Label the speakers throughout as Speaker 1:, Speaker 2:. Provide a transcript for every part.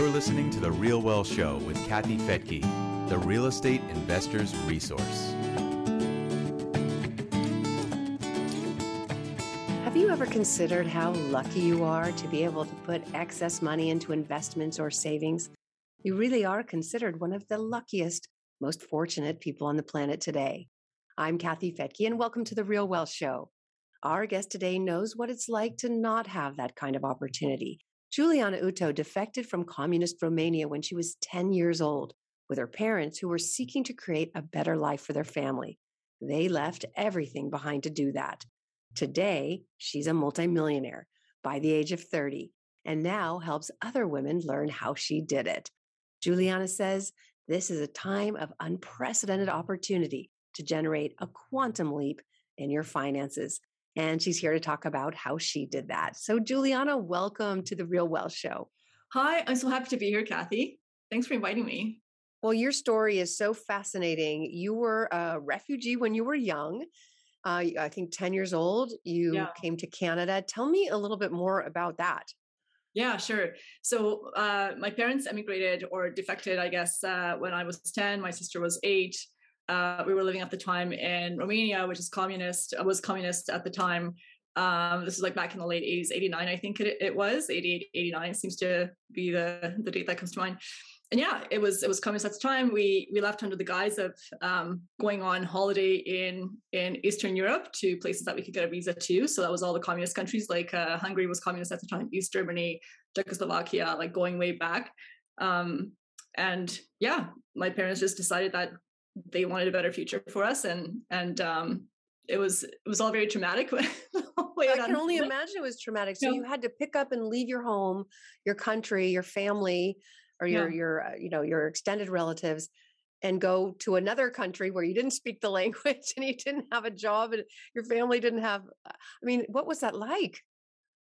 Speaker 1: You're listening to The Real Wealth Show with Kathy Fettke, the real estate investor's resource.
Speaker 2: Have you ever considered how lucky you are to be able to put excess money into investments or savings? You really are considered one of the luckiest, most fortunate people on the planet today. I'm Kathy Fettke, and welcome to The Real Wealth Show. Our guest today knows what it's like to not have that kind of opportunity. Juliana Uto defected from communist Romania when she was 10 years old with her parents who were seeking to create a better life for their family. They left everything behind to do that. Today, she's a multimillionaire by the age of 30 and now helps other women learn how she did it. Juliana says this is a time of unprecedented opportunity to generate a quantum leap in your finances. And she's here to talk about how she did that. So, Juliana, welcome to the Real Wealth Show.
Speaker 3: Hi, I'm so happy to be here, Kathy. Thanks for inviting me.
Speaker 2: Well, your story is so fascinating. You were a refugee when you were young. Uh, I think 10 years old. You yeah. came to Canada. Tell me a little bit more about that.
Speaker 3: Yeah, sure. So uh, my parents emigrated or defected, I guess, uh, when I was 10. My sister was eight. Uh, we were living at the time in Romania, which is communist, uh, was communist at the time. Um, this is like back in the late 80s, 89, I think it, it was. 88, 89 seems to be the, the date that comes to mind. And yeah, it was it was communist at the time. We we left under the guise of um, going on holiday in in Eastern Europe to places that we could get a visa to. So that was all the communist countries, like uh, Hungary was communist at the time, East Germany, Czechoslovakia, like going way back. Um, and yeah, my parents just decided that they wanted a better future for us and and um it was it was all very traumatic
Speaker 2: i can only imagine it was traumatic so yeah. you had to pick up and leave your home your country your family or your yeah. your uh, you know your extended relatives and go to another country where you didn't speak the language and you didn't have a job and your family didn't have i mean what was that like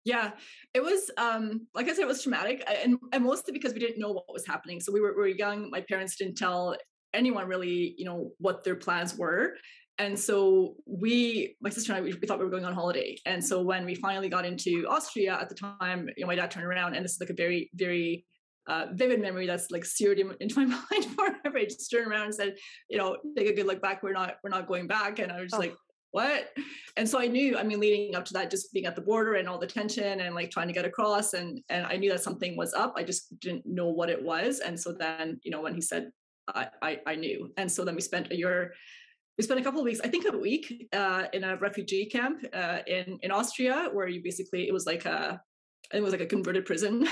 Speaker 3: yeah, it was um like I said, it was traumatic, and, and mostly because we didn't know what was happening. So we were, we were young. My parents didn't tell anyone really, you know, what their plans were. And so we, my sister and I, we, we, thought we were going on holiday. And so when we finally got into Austria at the time, you know, my dad turned around, and this is like a very, very uh, vivid memory that's like seared in, into my mind forever. He just turned around and said, you know, take a good look back. We're not, we're not going back. And I was oh. like, what? And so I knew, I mean, leading up to that, just being at the border and all the tension and like trying to get across, and and I knew that something was up. I just didn't know what it was. And so then, you know, when he said I, I, I knew. And so then we spent a year we spent a couple of weeks, I think a week, uh, in a refugee camp uh, in in Austria, where you basically it was like a it was like a converted prison.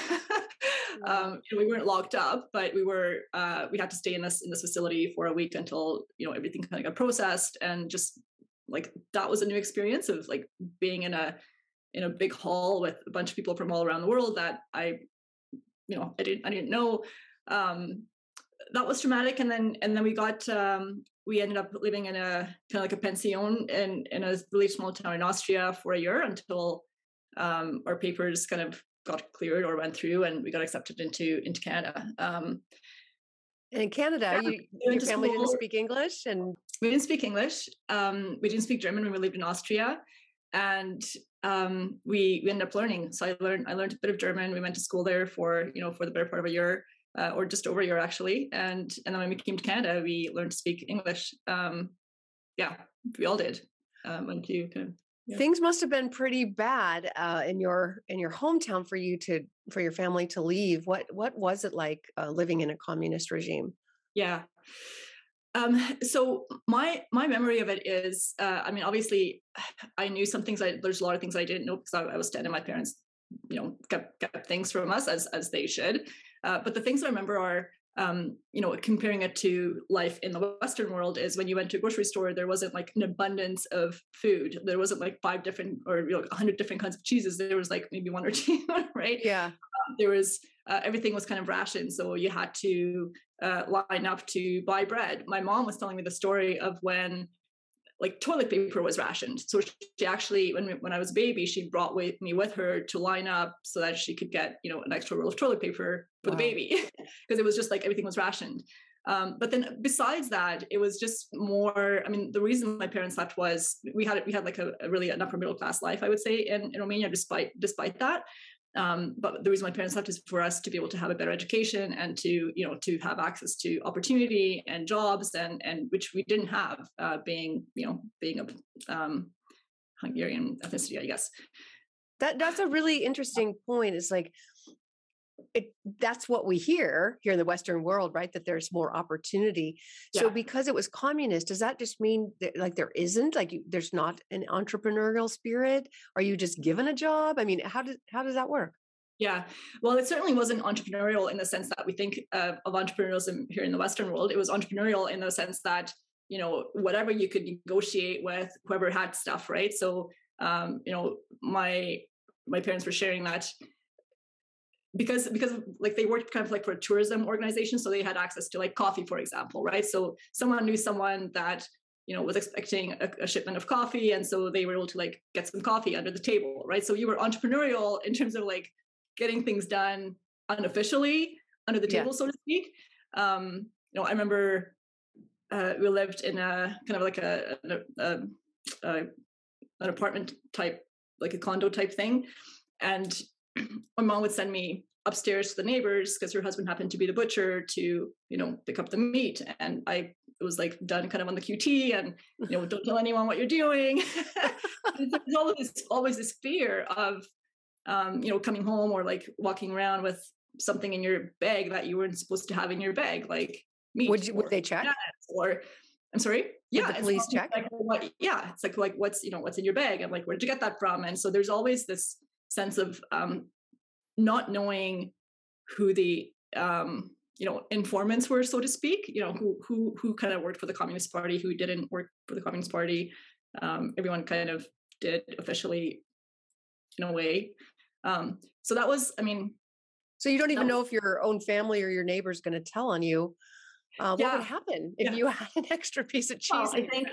Speaker 3: um, we weren't locked up, but we were uh, we had to stay in this in this facility for a week until you know everything kind of got processed, and just like that was a new experience of like being in a in a big hall with a bunch of people from all around the world that I you know I didn't I didn't know. Um, that was traumatic and then and then we got um, we ended up living in a kind of like a pension in in a really small town in austria for a year until um, our papers kind of got cleared or went through and we got accepted into into canada. Um,
Speaker 2: in canada yeah, you, your family school. didn't speak english and
Speaker 3: we didn't speak english. Um, we didn't speak german when we lived in austria. And um, we we ended up learning. So i learned i learned a bit of german. We went to school there for you know for the better part of a year uh, or just over a year actually. And and then when we came to Canada, we learned to speak English. Um, yeah, we all did. Um, and you kind of,
Speaker 2: yeah. Things must have been pretty bad uh, in your in your hometown for you to for your family to leave. What what was it like uh, living in a communist regime?
Speaker 3: Yeah. Um, so my my memory of it is, uh, I mean, obviously, I knew some things. I, there's a lot of things I didn't know because I, I was and my parents, you know, kept, kept things from us as as they should. Uh, but the things I remember are, um, you know, comparing it to life in the Western world is when you went to a grocery store, there wasn't like an abundance of food. There wasn't like five different or you know, 100 different kinds of cheeses. There was like maybe one or two, right?
Speaker 2: Yeah. Um,
Speaker 3: there was, uh, everything was kind of rationed. So you had to uh, line up to buy bread. My mom was telling me the story of when like toilet paper was rationed. So she actually, when when I was a baby, she brought with me with her to line up so that she could get you know an extra roll of toilet paper for wow. the baby because it was just like everything was rationed. Um, but then besides that, it was just more. I mean, the reason my parents left was we had we had like a, a really an upper middle class life, I would say, in, in Romania. Despite despite that, um, but the reason my parents left is for us to be able to have a better education and to you know to have access to opportunity and jobs and and which we didn't have uh, being you know being a um, Hungarian ethnicity, I guess.
Speaker 2: That that's a really interesting point. It's like it, that's what we hear here in the Western world, right? That there's more opportunity. Yeah. So because it was communist, does that just mean that, like there isn't like you, there's not an entrepreneurial spirit? Are you just given a job? I mean, how does how does that work?
Speaker 3: Yeah, well, it certainly wasn't entrepreneurial in the sense that we think uh, of entrepreneurialism here in the Western world. It was entrepreneurial in the sense that you know whatever you could negotiate with whoever had stuff, right? So um, you know my my parents were sharing that because because like they worked kind of like for a tourism organization so they had access to like coffee for example right? So someone knew someone that you know was expecting a, a, shipment of coffee and so they were able to like get some coffee under the table right? So you were entrepreneurial in terms of like getting things done unofficially under the table yeah. so to speak. Um you know i remember uh, we lived in a kind of like a, a, a, a an apartment type like a condo type thing and my mom would send me upstairs to the neighbors because her husband happened to be the butcher to you know pick up the meat. And i it was like done kind of on the qt and you know don't tell anyone what you're doing. There's always always this fear of um, you know coming home or like walking around with something in your bag that you weren't supposed to have in your bag like
Speaker 2: meat would, you, would they check?
Speaker 3: or i'm sorry?
Speaker 2: Would
Speaker 3: yeah
Speaker 2: the police check?
Speaker 3: like, what, yeah it's like like what's you know what's in your bag? And like where'd you get that from? And so there's always this sense of um, not knowing who the um, you know informants were, so to speak. You know who who who kind of worked for the Communist Party, who didn't work for the Communist Party. Um, everyone kind of did officially, in a way. Um, so that was, I mean.
Speaker 2: So you don't even know if your own family or your neighbor is going to tell on you uh, yeah. what would happen if yeah. you had an extra piece of cheese? Well,
Speaker 3: I think.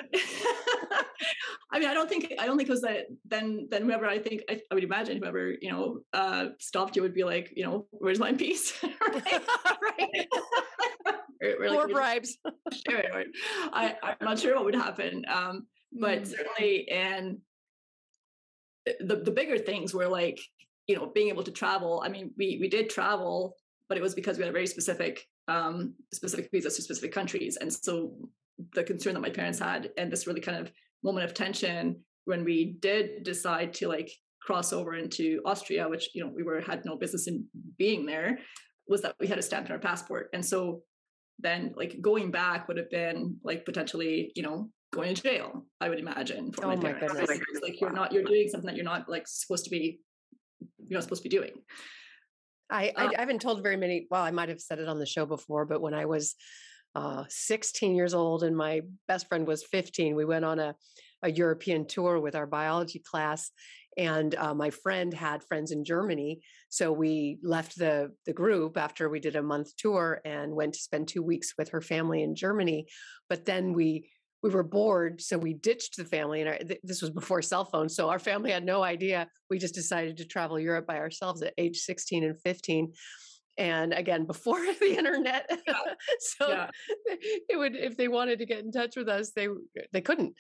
Speaker 3: I mean, I don't think I don't think it was that. Then, then whoever I think I, I would imagine whoever you know uh, stopped you would be like, you know, where's my piece? right.
Speaker 2: More bribes.
Speaker 3: I, I'm not sure what would happen, um, but mm. certainly, and the the bigger things were like, you know, being able to travel. I mean, we we did travel, but it was because we had a very specific um, specific visas to specific countries. And so the concern that my parents had and this really kind of moment of tension when we did decide to like cross over into Austria, which you know we were had no business in being there, was that we had a stamp in our passport. And so then like going back would have been like potentially, you know, going to jail, I would imagine for oh my, my parents. Like, like you're not you're doing something that you're not like supposed to be you're not supposed to be doing.
Speaker 2: I, I, uh I haven't told very many. Well, I might have said it on the show before, but when I was uh, 16 years old and my best friend was 15, we went on a, a European tour with our biology class. And uh, my friend had friends in Germany. So we left the, the group after we did a month tour and went to spend two weeks with her family in Germany. But then we we were bored, so we ditched the family. And our, th- this was before cell phones, so our family had no idea. We just decided to travel Europe by ourselves at age 16 and 15 and again before the internet yeah. so yeah. it would if they wanted to get in touch with us they they couldn't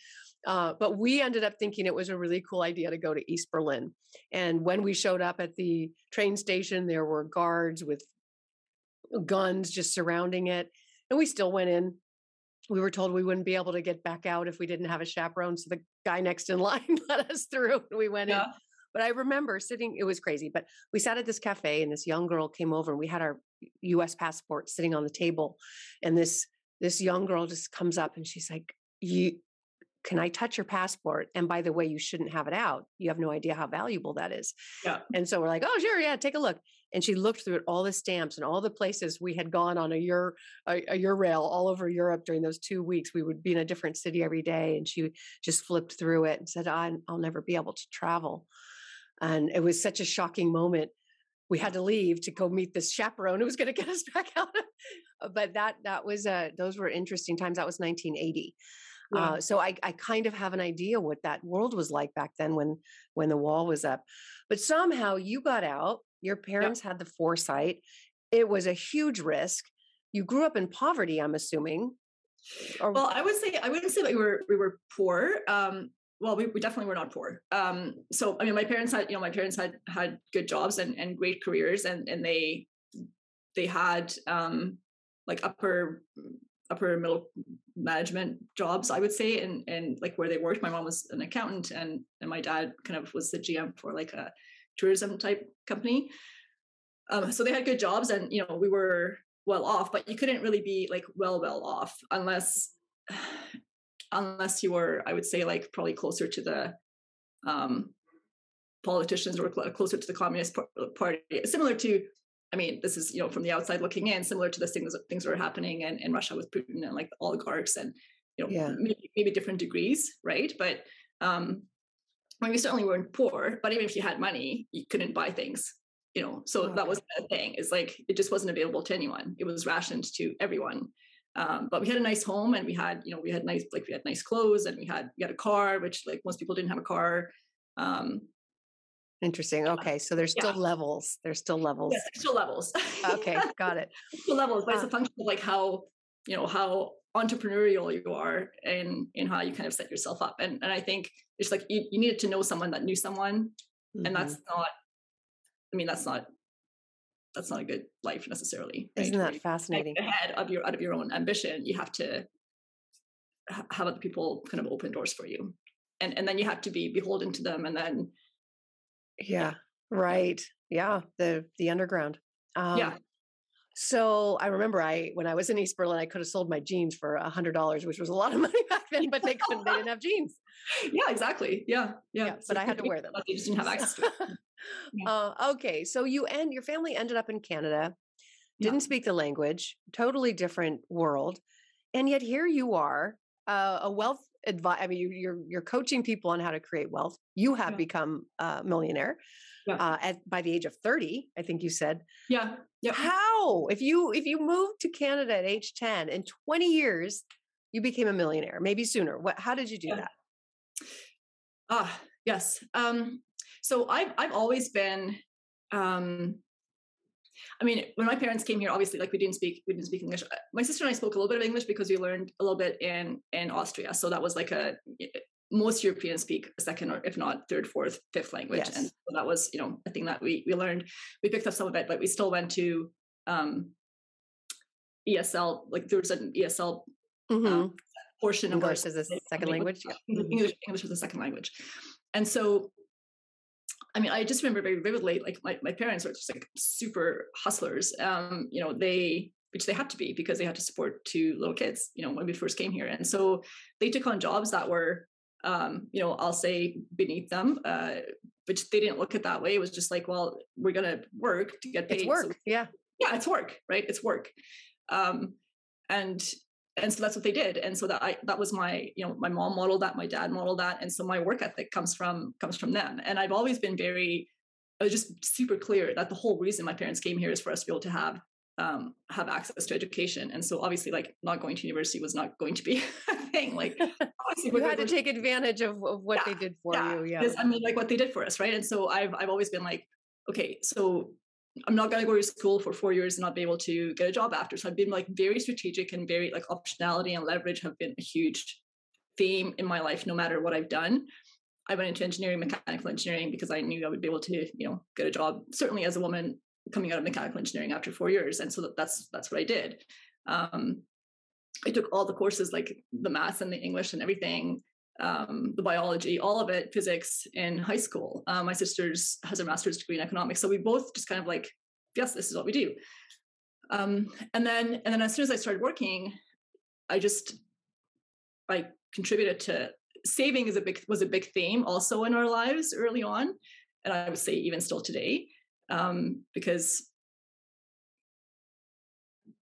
Speaker 2: uh, but we ended up thinking it was a really cool idea to go to east berlin and when we showed up at the train station there were guards with guns just surrounding it and we still went in we were told we wouldn't be able to get back out if we didn't have a chaperone. So the guy next in line let us through and we went yeah. in. But I remember sitting, it was crazy, but we sat at this cafe and this young girl came over and we had our US passport sitting on the table. And this this young girl just comes up and she's like, You can I touch your passport? And by the way, you shouldn't have it out. You have no idea how valuable that is.
Speaker 3: Yeah.
Speaker 2: And so we're like, oh, sure, yeah, take a look and she looked through it, all the stamps and all the places we had gone on a year a, a Eurail all over Europe during those two weeks. We would be in a different city every day, and she just flipped through it and said, "I'll never be able to travel." And it was such a shocking moment. We had to leave to go meet this chaperone who was going to get us back out. but that that was uh, those were interesting times. That was 1980. Yeah. Uh, so I, I kind of have an idea what that world was like back then when when the wall was up. But somehow you got out your parents yep. had the foresight. It was a huge risk. You grew up in poverty, I'm assuming.
Speaker 3: Or- well, I would say I wouldn't say that we were we were poor. Um, well, we, we definitely were not poor. Um, so I mean, my parents had, you know, my parents had had good jobs and, and great careers, and and they they had um, like upper upper middle management jobs, I would say, and and like where they worked. My mom was an accountant, and and my dad kind of was the GM for like a tourism type company. Um, so they had good jobs, and you know we were well off, but you couldn't really be like well well off unless unless you were, I would say, like probably closer to the um, politicians or closer to the Communist Party, similar to I mean, this is you know from the outside looking in, similar to the things things that are happening in, in Russia with Putin and like the oligarchs and you know yeah. maybe, maybe, different degrees, right? But um, I mean, we certainly weren't poor, but even if you had money, you couldn't buy things, you know. So okay. that was the thing. It's like it just wasn't available to anyone. It was rationed to everyone. Um, but we had a nice home, and we had you know we had nice like we had nice clothes, and we had we had a car, which like most people didn't have a car. Um,
Speaker 2: Interesting. Okay, so there's still yeah. levels. There's still levels.
Speaker 3: Yes, still levels.
Speaker 2: okay, got it.
Speaker 3: Still levels, but uh, it's a function of like how you know how entrepreneurial you are and in how you kind of set yourself up. And and I think it's like you, you needed to know someone that knew someone, mm-hmm. and that's not. I mean, that's not that's not a good life necessarily.
Speaker 2: Right? Isn't that fascinating?
Speaker 3: Ahead of your out of your own ambition, you have to have other people kind of open doors for you, and and then you have to be beholden to them, and then
Speaker 2: yeah, right. Yeah, the the underground.
Speaker 3: Um, yeah.
Speaker 2: So I remember I when I was in East Berlin, I could have sold my jeans for a hundred dollars, which was a lot of money back then, but they couldn't. they didn't have jeans.
Speaker 3: Yeah, exactly. Yeah, yeah. yeah
Speaker 2: but I had to wear them.
Speaker 3: They just didn't have access.
Speaker 2: Yeah. Uh, okay, so you and your family ended up in Canada, didn't yeah. speak the language, totally different world, and yet here you are, uh, a wealth advisor. I mean, you, are you're, you're coaching people on how to create wealth. You have become a millionaire yeah. uh, at by the age of thirty. I think you said.
Speaker 3: Yeah. Yeah.
Speaker 2: How if you if you moved to Canada at age ten in twenty years, you became a millionaire, maybe sooner. What? How did you do yeah. that?
Speaker 3: Ah, yes. Um, so I've I've always been um, I mean, when my parents came here, obviously, like we didn't speak, we didn't speak English. Uh, my sister and I spoke a little bit of English because we learned a little bit in in Austria. So that was like a most Europeans speak a second or if not third, fourth, fifth language, yes. and so that was you know a thing that we we learned. We picked up some of it, but we still went to um, ESL. Like there was an ESL mm-hmm. um, portion
Speaker 2: English of English as a second language.
Speaker 3: language. Yeah. English English as a second language, and so I mean, I just remember very vividly, like my, my parents were just like super hustlers. Um, you know, they, which they had to be because they had to support two little kids, you know, when we first came here. And so they took on jobs that were, um, you know, I'll say beneath them, uh, which they didn't look at that way. It was just like, well, we're going to work to get paid.
Speaker 2: It's work.
Speaker 3: So,
Speaker 2: yeah.
Speaker 3: Yeah. It's work, right? It's work. Um, and and so that's what they did and so that i that was my you know my mom modeled that my dad modeled that and so my work ethic comes from comes from them and i've always been very i was just super clear that the whole reason my parents came here is for us to be able to have um, have access to education and so obviously like not going to university was not going to be thing like
Speaker 2: you had to take advantage of, of what yeah, they did for yeah, you yeah
Speaker 3: i mean like what they did for us right and so i've i've always been like okay so I'm not going to go to school for four years and not be able to get a job after. So I've been like very strategic and very like optionality and leverage have been a huge theme in my life, no matter what I've done. I went into engineering, mechanical engineering, because I knew I would be able to, you know, get a job. Certainly as a woman coming out of mechanical engineering after four years, and so that's that's what I did. Um, I took all the courses, like the math and the English and everything, um, the biology, all of it, physics in high school. Uh, my sister's has a master's degree in economics, so we both just kind of like, yes, this is what we do. Um, and then, and then as soon as I started working, I just I contributed to saving is a big was a big theme also in our lives early on, and I would say even still today, um, because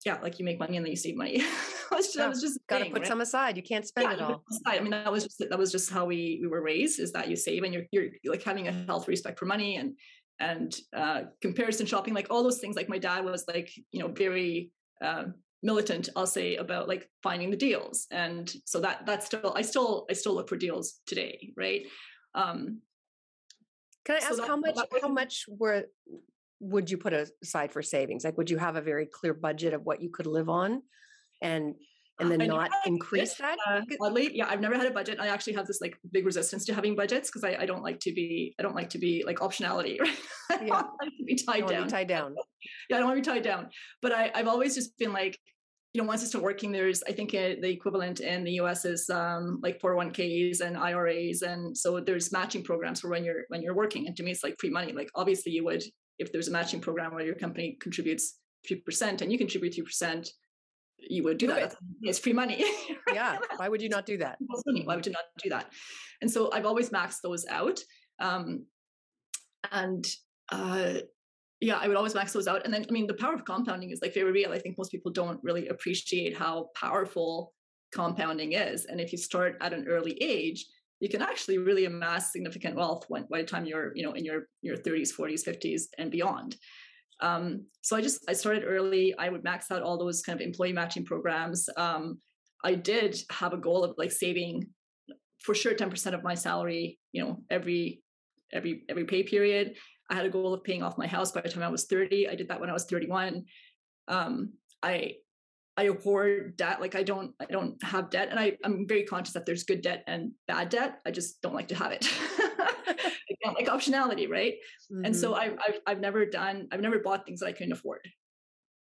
Speaker 3: yeah, like you make money and then you save money. was, yeah. was just
Speaker 2: got to put right? some aside. You can't spend yeah, it all.
Speaker 3: I mean, that was just that was just how we we were raised. Is that you save and you're you're like having a healthy respect for money and and uh, comparison shopping, like all those things. Like my dad was like you know very uh, militant, I'll say about like finding the deals, and so that that's still I still I still look for deals today, right? Um,
Speaker 2: Can I ask so that, how much how much were would you put aside for savings? Like, would you have a very clear budget of what you could live on? And and then not increase that?
Speaker 3: Uh, oddly, yeah, I've never had a budget. I actually have this like big resistance to having budgets because I, I, don't like to be I don't like to be like optionality. Right? I yeah. like to be tied down.
Speaker 2: Be tied down.
Speaker 3: Yeah, I don't want to be tied down. But I, I've always just been like, you know, once I start working, there's I think it, the equivalent in the US is um, like 401ks and IRAs, and so there's matching programs for when you're when you're working. And to me, it's like free money. Like obviously, you would if there's a matching program where your company contributes three percent and you contribute three percent you would do, do that. It. It's free money.
Speaker 2: Right? Yeah. Why would you not do that?
Speaker 3: Why would you not do that? And so I've always maxed those out. Um, and uh, yeah, I would always max those out. And then, I mean, the power of compounding is like very real. I think most people don't really appreciate how powerful compounding is. And if you start at an early age, you can actually really amass significant wealth when, by the time you're, you know, in your your 30s, 40s, 50s, and beyond. Um, so I just I started early. I would max out all those kind of employee matching programs. Um, I did have a goal of like saving for sure 10% of my salary, you know, every every every pay period. I had a goal of paying off my house by the time I was 30. I did that when I was 31. Um, I I hoard debt. Like I don't I don't have debt, and I I'm very conscious that there's good debt and bad debt. I just don't like to have it. Again, like optionality, right? Mm-hmm. And so mm-hmm. I, I've I've never done I've never bought things that I couldn't afford.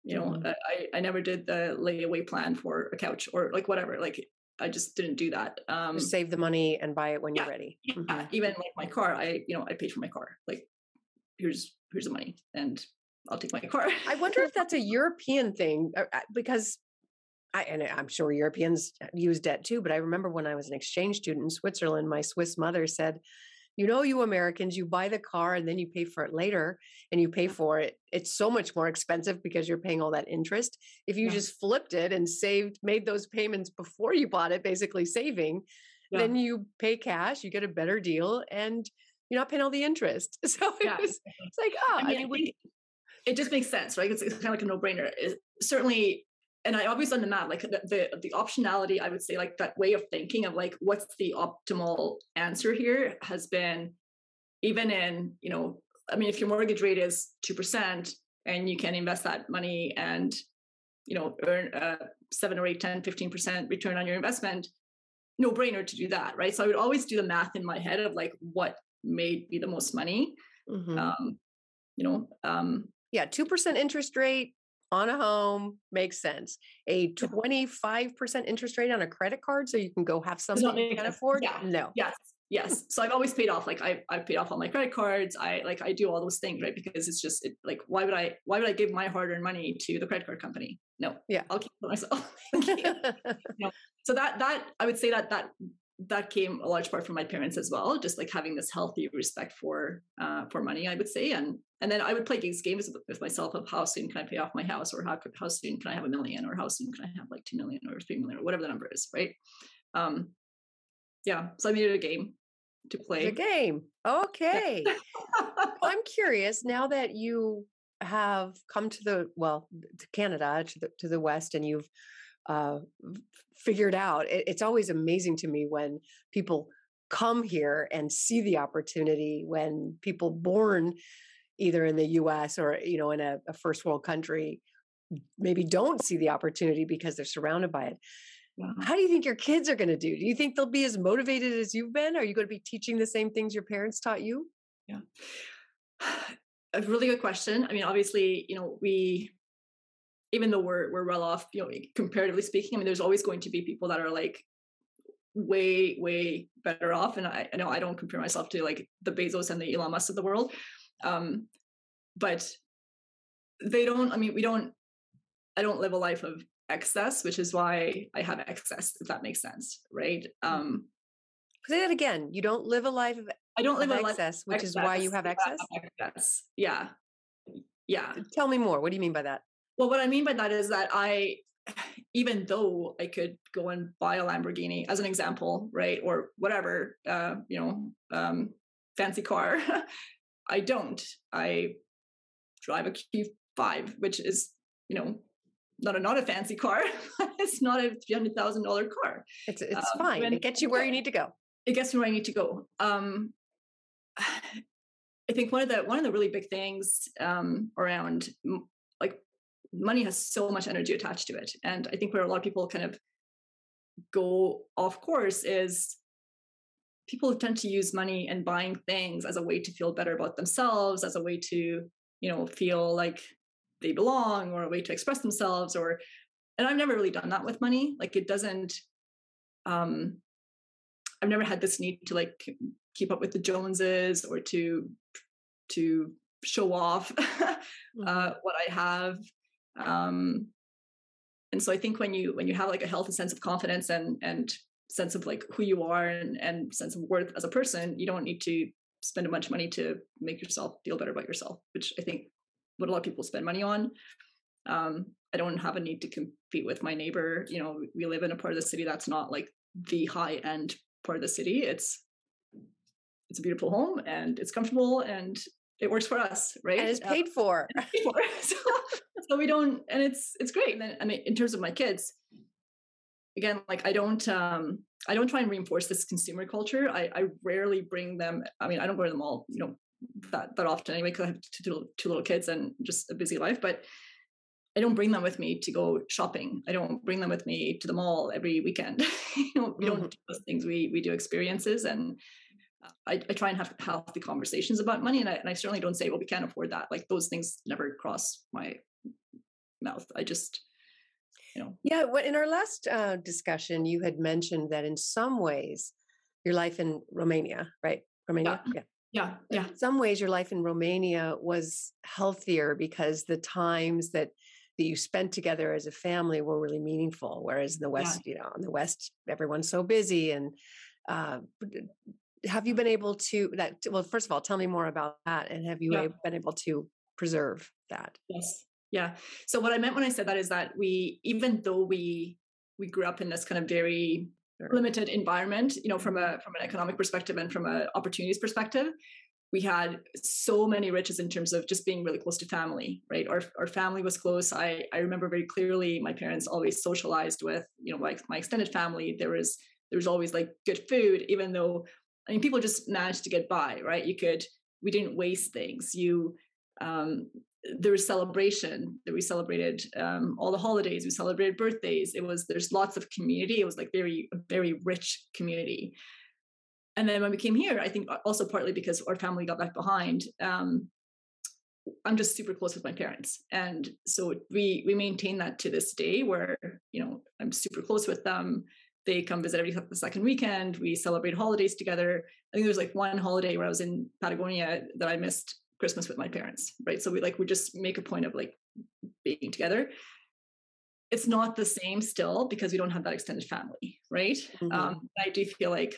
Speaker 3: You know, mm-hmm. I I never did the layaway plan for a couch or like whatever. Like I just didn't do that.
Speaker 2: Um, just save the money and buy it when
Speaker 3: yeah,
Speaker 2: you're ready.
Speaker 3: Yeah, mm-hmm. even like my car, I you know I paid for my car. Like here's here's the money, and I'll take my car.
Speaker 2: I wonder if that's a European thing uh, uh, because I, and I'm sure Europeans use debt too, but I remember when I was an exchange student in Switzerland, my Swiss mother said, you know, you Americans, you buy the car and then you pay for it later and you pay for it. It's so much more expensive because you're paying all that interest. If you yeah. just flipped it and saved, made those payments before you bought it, basically saving, yeah. then you pay cash, you get a better deal, and you're not paying all the interest. So it yeah. was, it's like, oh, I mean, I mean we,
Speaker 3: it just makes sense, right? It's, it's kind of like a no brainer. it, certainly, and I always math, like the, the, the optionality. I would say, like that way of thinking of like what's the optimal answer here has been, even in you know, I mean, if your mortgage rate is two percent and you can invest that money and you know earn a seven or eight, 10, 15 percent return on your investment, no brainer to do that, right? So I would always do the math in my head of like what made me the most money. Mm-hmm. Um, you know, um,
Speaker 2: yeah, 2% interest rate on a home makes sense. A 25% interest rate on a credit card so you can go have something you can afford?
Speaker 3: Yeah.
Speaker 2: No.
Speaker 3: Yes. Yes. So I've always paid off like I I've paid off all my credit cards. I like I do all those things, right? Because it's just it, like why would I why would I give my hard-earned money to the credit card company? No.
Speaker 2: Yeah.
Speaker 3: I'll keep it myself. So that that I would say that that that came a large part from my parents as well just like having this healthy respect for uh, for money i would say. And and then i would play these games with myself of how soon can i pay off my house or how, how soon can i have a million or how soon can i have like 2 million or 3 million or whatever the number is right? Um yeah so i made it a game to play.
Speaker 2: A game. Okay. I'm curious now that you have come to the well to canada to the to the west and you've uh, figured out. It, it's always amazing to me when people come here and see the opportunity when people born either in the US or you know in a, a first world country maybe don't see the opportunity because they're surrounded by it. How do you think your kids are going to do? Do you think they'll be as motivated as you've been? Are you going to be teaching the same things your parents taught you?
Speaker 3: Yeah. A really good question. I mean, obviously, you know, we even though we're we're well off, you know, comparatively speaking, I mean, there's always going to be people that are like way way better off, and I, I know I don't compare myself to like the Bezos and the Elon Musk of the world, um, but they don't. I mean, we don't. I don't live a life of excess, which is why I have excess. If that makes sense, right? Mm-hmm. Um,
Speaker 2: Say that again. You don't live a life of
Speaker 3: I don't live
Speaker 2: a excess, which excess, is why you have excess.
Speaker 3: excess. Yeah, yeah.
Speaker 2: Tell me more. What do you mean by that?
Speaker 3: Well, what I mean by that is that I, even though I could go and buy a Lamborghini as an example, right, or whatever, uh, you know, um, fancy car, I don't. I drive a Q5, which is, you know, not a not a fancy car. it's not a three hundred thousand dollar car.
Speaker 2: It's it's um, fine. it gets you where you need to go.
Speaker 3: It gets me where I need to go. Um, I think one of the one of the really big things um, around money has so much energy attached to it. And I think where a lot of people kind of go off course is people tend to use money and buying things as a way to feel better about themselves, as a way to, you know, feel like they belong or a way to express themselves or and I've never really done that with money. Like it doesn't um I've never had this need to like keep up with the Joneses or to to show off mm-hmm. uh, what I have. Um, and so I think when you when you have like a healthy sense of confidence and and sense of like who you are and, and sense of worth as a person, you don't need to spend a bunch of money to make yourself feel better about yourself, which I think what a lot of people spend money on. Um, I don't have a need to compete with my neighbor. You know, we live in a part of the city that's not like the high end part of the city. It's it's a beautiful home and it's comfortable and it works for us, right?
Speaker 2: And it's paid uh, for. Paid for.
Speaker 3: so, so, we don't, and it's it's great. And then, I mean, in terms of my kids, again, like I don't um I don't try and reinforce this consumer culture. I I rarely bring them. I mean, I don't go to them all, you know, that that often anyway because I have two, two little kids and just a busy life. But I don't bring them with me to go shopping. I don't bring them with me to the mall every weekend. you know, we mm-hmm. don't do those things. We we do experiences, and I, I, try and have healthy conversations about money. And I, and I certainly don't say, well, we can't afford that. Like those things never cross my mouth. I just, you know.
Speaker 2: Yeah. Well, in our last uh, discussion, you had mentioned that in some ways, your life in Romania, right? Romania.
Speaker 3: Yeah. yeah. Yeah, yeah.
Speaker 2: In some ways, your life in Romania was healthier because the times that that you spent together as a family were really meaningful. Whereas in the West, yeah. you know, in the West, everyone's so busy. And uh, have you been able to that? Well, first of all, tell me more about that, and have you yeah. been able to preserve that?
Speaker 3: Yes. Yeah. So what I meant when I said that is that we, even though we we grew up in this kind of very limited environment, you know, from a from an economic perspective and from an opportunities perspective, we had so many riches in terms of just being really close to family right? Our, our family was close. I i remember very clearly my parents always socialized with you know like my extended family. There was there was always like good food even though i mean people just managed to get by right? You could we didn't waste things. You um there was celebration that we celebrated um, all the holidays we celebrated birthdays it was there's lots of community it was like very very rich community and then when we came here, I think also partly because our family got left behind, um, I'm just super close with my parents, and so we we maintain that to this day. Where you know I'm super close with them. They come visit every the second weekend. We celebrate holidays together. I think there's like one holiday where I was in Patagonia that I missed Christmas with my parents, right? So we like we just make a point of like being together. It's not the same still because we don't have that extended family, right? Mm-hmm. Um, I do feel like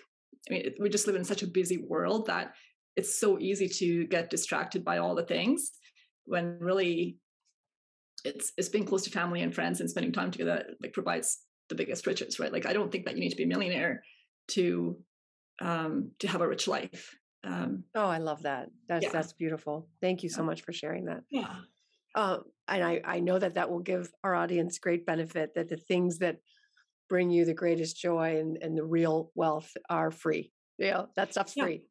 Speaker 3: I mean, we just live in such a busy world that it's so easy to get distracted by all the things when really it's it's being close to family and friends and spending time together like provides the biggest riches, right? Like I don't think that you need to be a millionaire to um to have a rich life. Um
Speaker 2: Oh, I love that. That's yeah. that's beautiful. Thank you so much for sharing that.
Speaker 3: Yeah.
Speaker 2: Um, and I, I know that that will give our audience great benefit that the things that bring you the greatest joy and, and the real wealth are free. You know, that stuff's yeah. free.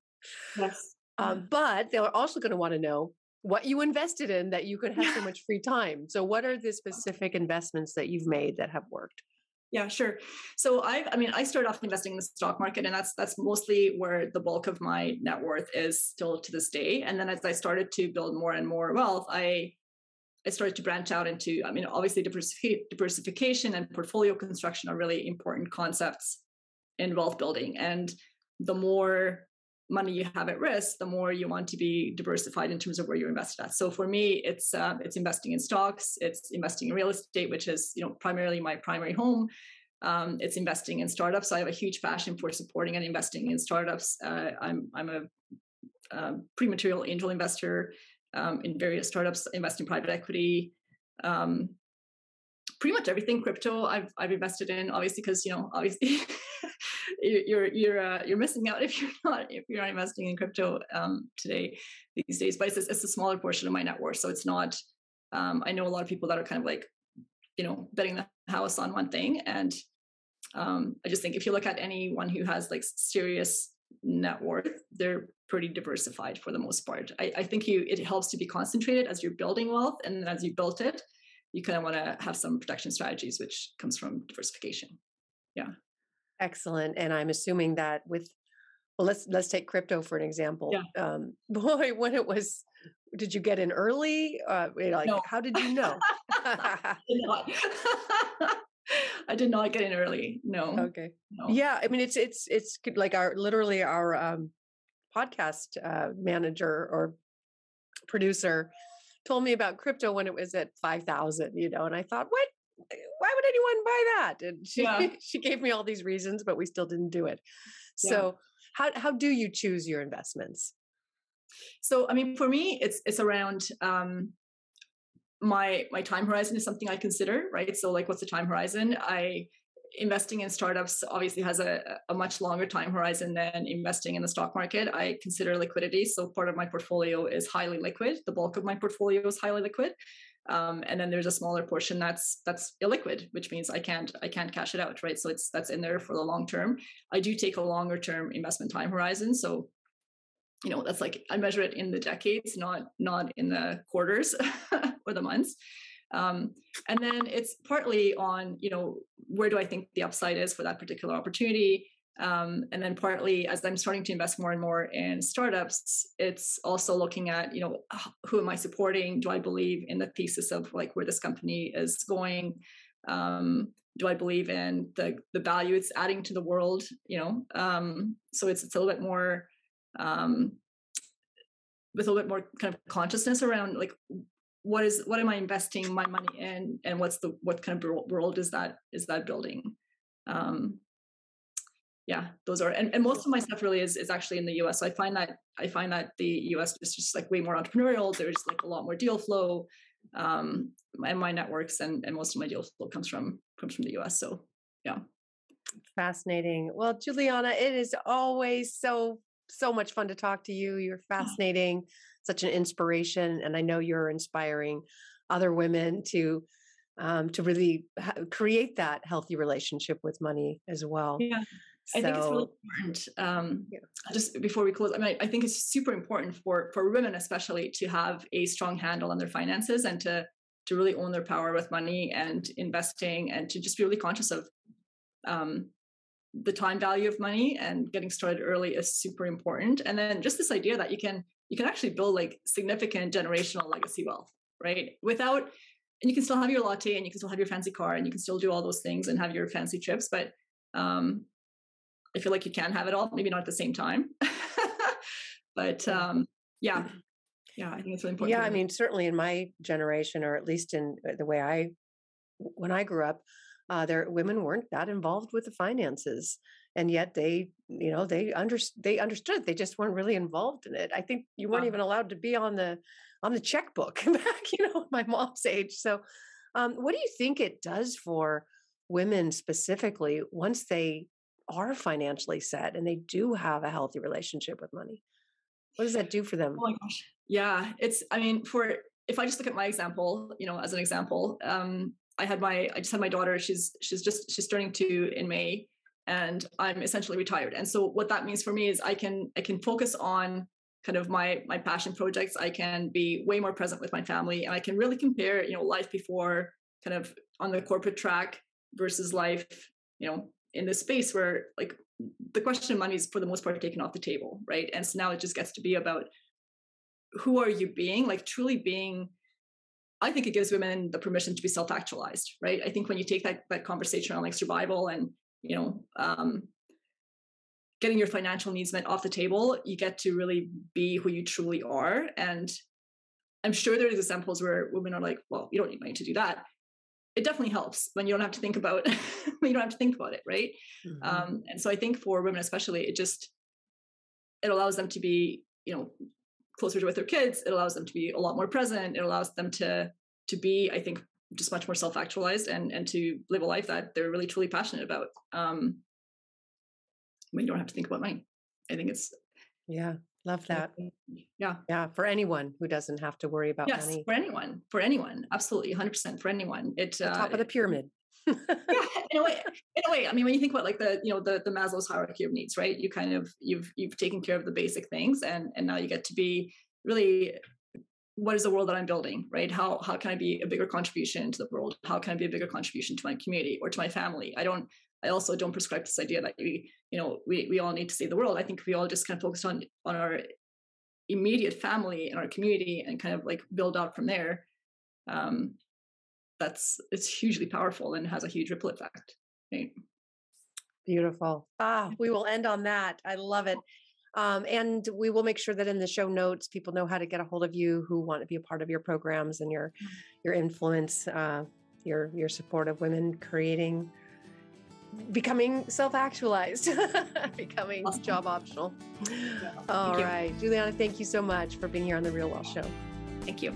Speaker 3: Yes.
Speaker 2: Um, but they're also going to want to know what you invested in that you could have so much free time. So, what are the specific investments that you've made that have worked?
Speaker 3: Yeah, sure. So I, I mean, I started off investing in the stock market, and that's that's mostly where the bulk of my net worth is still to this day. And then as I started to build more and more wealth, I I started to branch out into, I mean, obviously diversification and portfolio construction are really important concepts in wealth building. And the more money you have at risk, the more you want to be diversified in terms of where you're invested at. So for me, it's uh, it's investing in stocks, it's investing in real estate, which is you know primarily my primary home. Um, it's investing in startups. So I have a huge passion for supporting and investing in startups. Uh, I'm I'm a um, pre-material angel investor um, in various startups, invest in private equity, um, pretty much everything crypto I've I've invested in. Obviously, because you know, obviously, you're you're uh, you're missing out if you're not if you're not investing in crypto um, today these days. But it's, it's a smaller portion of my net worth, so it's not. Um, I know a lot of people that are kind of like, you know, betting the house on one thing, and um, I just think if you look at anyone who has like serious net worth, they're pretty diversified for the most part. I, I think you it helps to be concentrated as you're building wealth, and as you built it, you kind of want to have some protection strategies, which comes from diversification. Yeah.
Speaker 2: Excellent. And I'm assuming that with well, let's let's take crypto for an example.
Speaker 3: Yeah.
Speaker 2: Um, boy, when it was, did you get in early? Uh, like,
Speaker 3: no.
Speaker 2: how did you know?
Speaker 3: I did not. I did not get in early. No.
Speaker 2: okay.
Speaker 3: no.
Speaker 2: Yeah, I mean, it's it's it's like our literally our um, podcast uh, manager or producer told me about crypto when it was at five thousand. You know, and I thought, what? Anyone buy that? And she
Speaker 3: Yeah.
Speaker 2: she gave me all these reasons, but we still didn't do it.
Speaker 3: Yeah.
Speaker 2: So how how do you choose your investments?
Speaker 3: So I mean, for me, it's it's around um, my my time horizon is something I consider, right? So like, what's the time horizon? I investing in startups obviously has a, a much longer time horizon than investing in the stock market. I consider liquidity. So part of my portfolio is highly liquid. The bulk of my portfolio is highly liquid. Um, and then there's a smaller portion that's that's illiquid, which means I can't I can't cash it out, right? So it's that's in there for the long term. I do take a longer term investment time horizon. So you know that's like i measure it in the decades not not in the quarters or the months um, and then it's partly on you know where do i think the upside is for that particular opportunity um, and then partly as i'm starting to invest more and more in startups it's also looking at you know who am i supporting? Do i believe in the thesis of like where this company is going? Um, do i believe in the the value it's adding to the world you know? Um, so it's it's a little bit more um, with a little bit more kind of consciousness around like what is what am I investing my money in, and what's the what kind of world is that is that building? Um, yeah, those are and, and most of my stuff really is is actually in the U.S. So I find that I find that the U.S. is just like way more entrepreneurial. There's like a lot more deal flow, um, and my networks and and most of my deal flow comes from comes from the U.S. So yeah.
Speaker 2: Fascinating. Well, Juliana, it is always so so much fun to talk to you. You're fascinating, such an inspiration, and I know you're inspiring other women to um, to really ha- create that healthy relationship with money as well.
Speaker 3: Yeah. I think it's really important. Um,
Speaker 2: Yeah.
Speaker 3: Just before we close, I mean, I, I think it's super important for for women, especially, to have a strong handle on their finances and to to really own their power with money and investing, and to just be really conscious of um, the time value of money and getting started early is super important. And then just this idea that you can you can actually build like significant generational legacy wealth, right? Without and you can still have your latte and you can still have your fancy car and you can still do all those things and have your fancy trips, but um, I feel like you can have it all, maybe not at the same time. but um, yeah, yeah, I think it's really important.
Speaker 2: yeah, I mean, certainly in my generation, or at least in uh, the way I when I grew up, uh, there women weren't that involved with the finances, and yet they, you know, they under they understood. They just weren't really involved in it. I think you weren't
Speaker 3: Yeah.
Speaker 2: even allowed to be on the on the checkbook back, you know, my mom's age. So, um, what do you think it does for women specifically once they are financially set and they do have a healthy relationship with money? What does that do for them?
Speaker 3: Oh my gosh. Yeah. It's, I mean, for, if I just look at my example, you know, as an example, um, I had my, I just had my daughter, she's, she's just, she's turning two in May and I'm essentially retired. And so what that means for me is I can, I can focus on kind of my, my passion projects. I can be way more present with my family and I can really compare, you know, life before kind of on the corporate track versus life, you know, in this space where like the question of money is for the most part taken off the table, right? And so now it just gets to be about who are you being, like truly being. I think it gives women the permission to be self-actualized, right? I think when you take that that conversation on like survival and you know um, getting your financial needs met off the table, you get to really be who you truly are. And I'm sure there's examples where women are like, "Well, you don't need money to do that." It definitely helps when you don't have to think about you don't have to think about it, right?
Speaker 2: Mhm.
Speaker 3: um, and so i think for women especially it just it allows them to be you know closer to with their kids it allows them to be a lot more present it allows them to to be i think just much more self-actualized and and to live a life that they're really truly passionate about um when you don't have to think about money i think it's
Speaker 2: yeah, love that.
Speaker 3: yeah
Speaker 2: Yeah, for anyone who doesn't have to worry about
Speaker 3: yes
Speaker 2: money.
Speaker 3: for anyone for anyone absolutely 100% for anyone it
Speaker 2: The
Speaker 3: uh,
Speaker 2: top of the pyramid.
Speaker 3: yeah in a way in a way i mean when you think about like the you know the the maslow's hierarchy of needs right you kind of you've you've taken care of the basic things and and now you get to be really what is the world that i'm building right how how can i be a bigger contribution to the world how can i be a bigger contribution to my community or to my family i don't I also don't prescribe this idea that we, you know, we we all need to save the world. I think we all just kind of focus on on our immediate family and our community and kind of like build out from there. Um, that's it's hugely powerful and has a huge ripple effect. Right?
Speaker 2: Beautiful. Ah, we will end on that. I love it. Um, and we will make sure that in the show notes, people know how to get a hold of you who want to be a part of your programs and your mm. your influence, uh, your your support of women creating, becoming self actualized, becoming awesome. job optional. Yeah. All thank right, you. Juliana, thank you so much for being here on the Real Wealth Show.
Speaker 3: Thank you.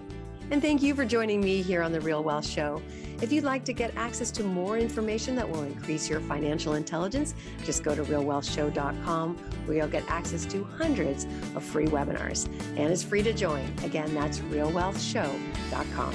Speaker 2: And thank you for joining me here on The Real Wealth Show. If you'd like to get access to more information that will increase your financial intelligence, just go to realwealthshow.com where you'll get access to hundreds of free webinars. And it's free to join. Again, that's realwealthshow.com.